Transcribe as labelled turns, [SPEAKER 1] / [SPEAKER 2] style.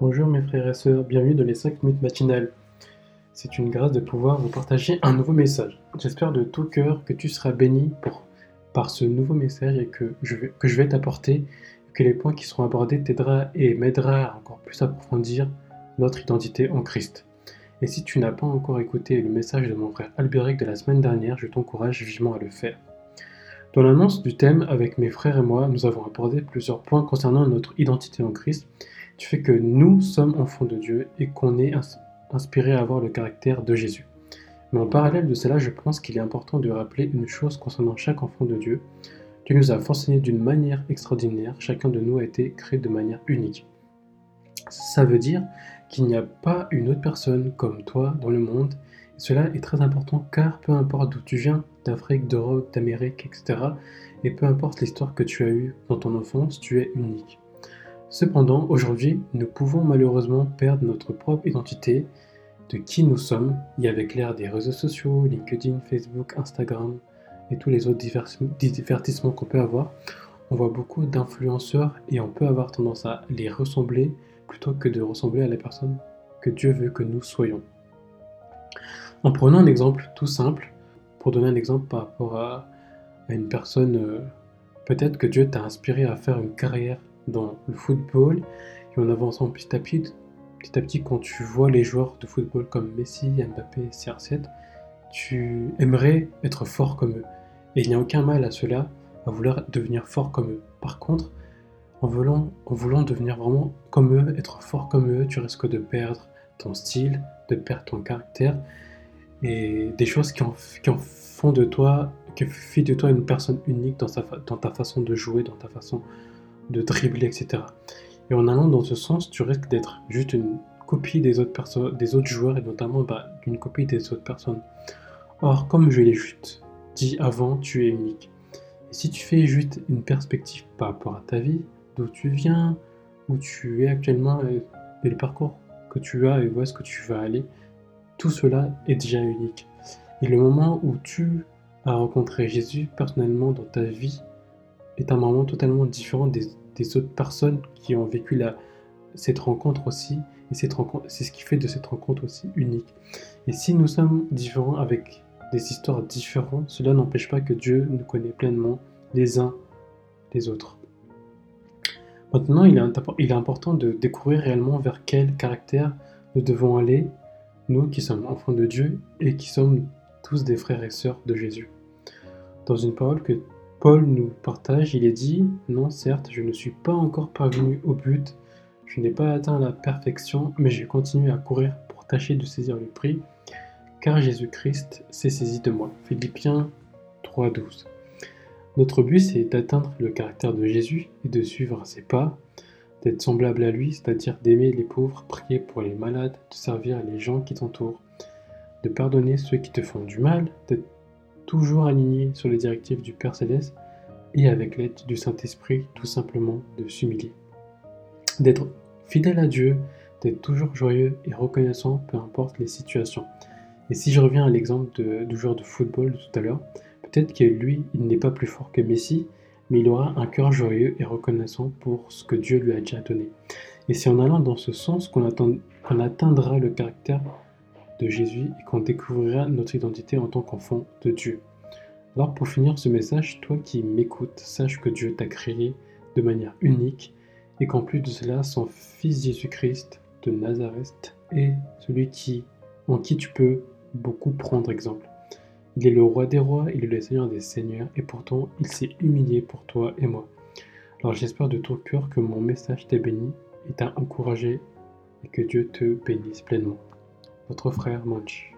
[SPEAKER 1] Bonjour mes frères et sœurs, bienvenue dans les 5 minutes matinales. C'est une grâce de pouvoir vous partager un nouveau message. J'espère de tout cœur que tu seras béni par ce nouveau message et que je vais, t'apporter, que les points qui seront abordés t'aideront et m'aidera à encore plus approfondir notre identité en Christ. Et si tu n'as pas encore écouté le message de mon frère Albéric de la semaine dernière, je t'encourage vivement à le faire. Dans l'annonce du thème, avec mes frères et moi, nous avons abordé plusieurs points concernant notre identité en Christ, du fait que nous sommes enfants de Dieu et qu'on est inspiré à avoir le caractère de Jésus. Mais en parallèle de cela, je pense qu'il est important de rappeler une chose concernant chaque enfant de Dieu. Dieu nous a façonné d'une manière extraordinaire, chacun de nous a été créé de manière unique. Ça veut dire qu'il n'y a pas une autre personne comme toi dans le monde cela est très important car peu importe d'où tu viens, d'Afrique, d'Europe, d'Amérique, etc., et peu importe l'histoire que tu as eue dans ton enfance, tu es unique. Cependant, aujourd'hui, nous pouvons malheureusement perdre notre propre identité de qui nous sommes, et avec l'ère des réseaux sociaux, LinkedIn, Facebook, Instagram et tous les autres divertissements qu'on peut avoir, on voit beaucoup d'influenceurs et on peut avoir tendance à les ressembler plutôt que de ressembler à la personne que Dieu veut que nous soyons. En prenant un exemple tout simple, pour donner un exemple par rapport à, une personne, euh, peut-être que Dieu t'a inspiré à faire une carrière dans le football, et en avançant petit à petit, petit à petit, quand tu vois les joueurs de football comme Messi, Mbappé, CR7, tu aimerais être fort comme eux. Et il n'y a aucun mal à cela, à vouloir devenir fort comme eux. Par contre, en voulant, en voulant devenir vraiment comme eux, être fort comme eux, tu risques de perdre ton style, de perdre ton caractère, et des choses qui en, font de toi, qui font de toi une personne unique dans, dans ta façon de jouer, dans ta façon de dribbler, etc. Et en allant dans ce sens, tu risques d'être juste une copie des autres, personnes, des autres joueurs et notamment bah, une copie des autres personnes. Or, comme je l'ai juste dit avant, tu es unique. Et si tu fais juste une perspective par rapport à ta vie, d'où tu viens, où tu es actuellement et le parcours que tu as et où est-ce que tu vas aller, tout cela est déjà unique. Et le moment où tu as rencontré Jésus personnellement dans ta vie est un moment totalement différent des, autres personnes qui ont vécu cette rencontre aussi. Et c'est ce qui fait de cette rencontre aussi unique. Et si nous sommes différents avec des histoires différentes, cela n'empêche pas que Dieu nous connaît pleinement les uns les autres. Maintenant, il est, important de découvrir réellement vers quel caractère nous devons aller nous qui sommes enfants de Dieu et qui sommes tous des frères et sœurs de Jésus. Dans une parole que Paul nous partage, il est dit, non certes, je ne suis pas encore parvenu au but, je n'ai pas atteint la perfection, mais je continue à courir pour tâcher de saisir le prix, car Jésus-Christ s'est saisi de moi. Philippiens 3.12. Notre but, c'est d'atteindre le caractère de Jésus et de suivre ses pas, d'être semblable à lui, c'est-à-dire d'aimer les pauvres, prier pour les malades, de servir les gens qui t'entourent, de pardonner ceux qui te font du mal, d'être toujours aligné sur les directives du Père Céleste et avec l'aide du Saint-Esprit, tout simplement de s'humilier. D'être fidèle à Dieu, d'être toujours joyeux et reconnaissant, peu importe les situations. Et si je reviens à l'exemple du joueur de football de tout à l'heure, peut-être que lui, il n'est pas plus fort que Messi, mais il aura un cœur joyeux et reconnaissant pour ce que Dieu lui a déjà donné. Et c'est en allant dans ce sens qu'on atteindra le caractère de Jésus et qu'on découvrira notre identité en tant qu'enfant de Dieu. Alors pour finir ce message, toi qui m'écoutes, sache que Dieu t'a créé de manière unique et qu'en plus de cela, son Fils Jésus-Christ de Nazareth est celui qui, en qui tu peux beaucoup prendre exemple. Il est le roi des rois, il est le seigneur des seigneurs, et pourtant il s'est humilié pour toi et moi. Alors j'espère de tout cœur que mon message t'a béni et t'a encouragé, et que Dieu te bénisse pleinement. Votre frère Manchi.